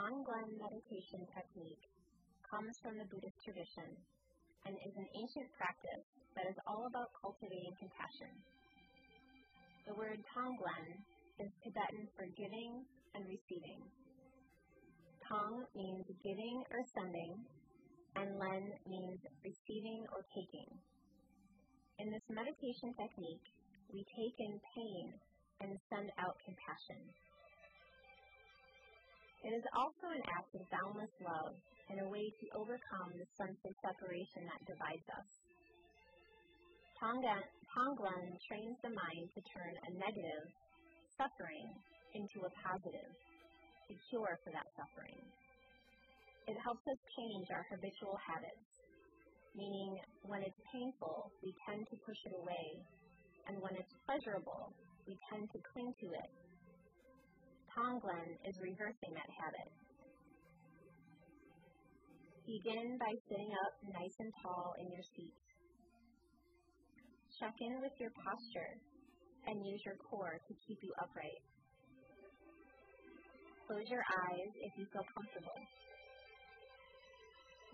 Tonglen meditation technique comes from the Buddhist tradition and is an ancient practice that is all about cultivating compassion. The word Tonglen is Tibetan for giving and receiving. Tong means giving or sending, and Len means receiving or taking. In this meditation technique, we take in pain and send out compassion. It is also an act of boundless love and a way to overcome the sense of separation that divides us. Tonglen trains the mind to turn a negative, suffering, into a positive, a cure for that suffering. It helps us change our habitual habits, meaning when it's painful, we tend to push it away, and when it's pleasurable, we tend to cling to it. Tonglen is reversing that habit. Begin by sitting up nice and tall in your seat. Check in with your posture and use your core to keep you upright. Close your eyes if you feel comfortable.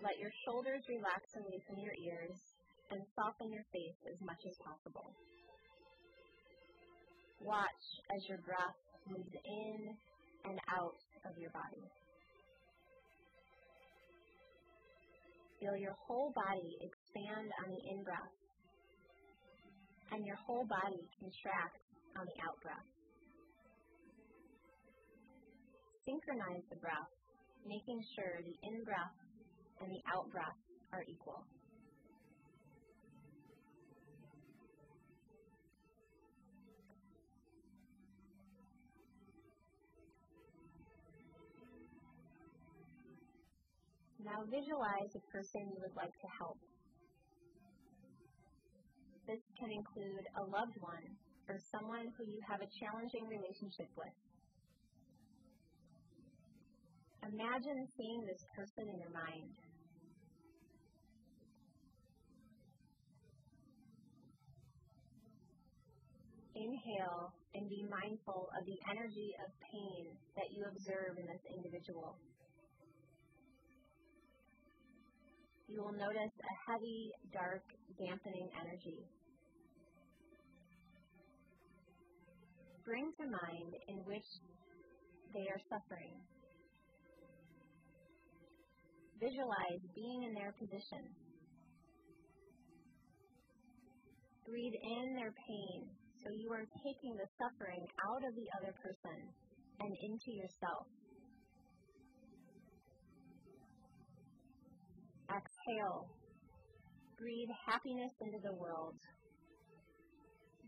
Let your shoulders relax away from your ears and soften your face as much as possible. Watch as your breath moves in and out of your body. Feel your whole body expand on the in breath and your whole body contract on the out breath. Synchronize the breath, making sure the in breath and the out breath are equal. Now visualize a person you would like to help. This can include a loved one or someone who you have a challenging relationship with. Imagine seeing this person in your mind. Inhale and be mindful of the energy of pain that you observe in this individual. You will notice a heavy, dark, dampening energy. Bring to mind in which they are suffering. Visualize being in their position. Breathe in their pain so you are taking the suffering out of the other person and into yourself. Exhale. Breathe happiness into the world.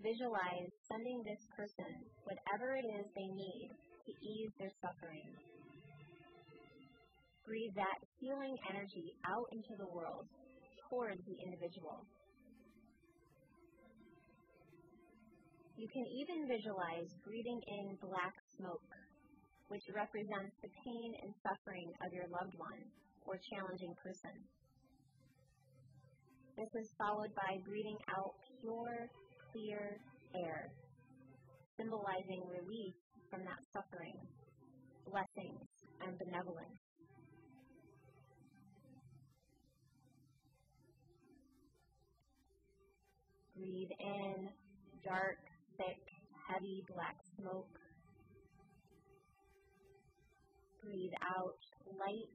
Visualize sending this person whatever it is they need to ease their suffering. Breathe that healing energy out into the world towards the individual. You can even visualize breathing in black smoke, which represents the pain and suffering of your loved one or challenging person. This is followed by breathing out pure, clear air, symbolizing relief from that suffering, blessings, and benevolence. Breathe in dark, thick, heavy black smoke. Breathe out light,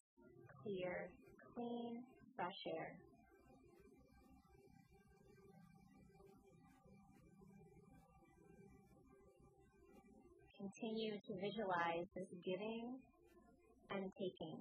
clear, clean, fresh air. Continue to visualize this giving and taking.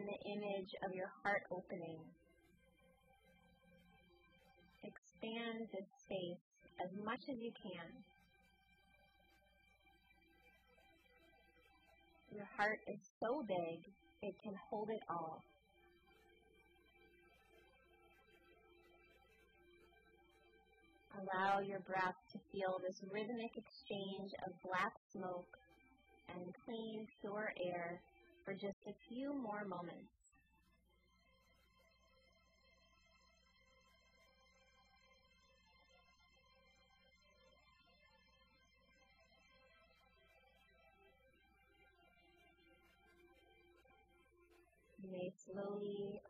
In the image of your heart opening. Expand this space as much as you can. Your heart is so big, it can hold it all. Allow your breath to feel this rhythmic exchange of black smoke and clean, pure air for just a few more moments. You may slowly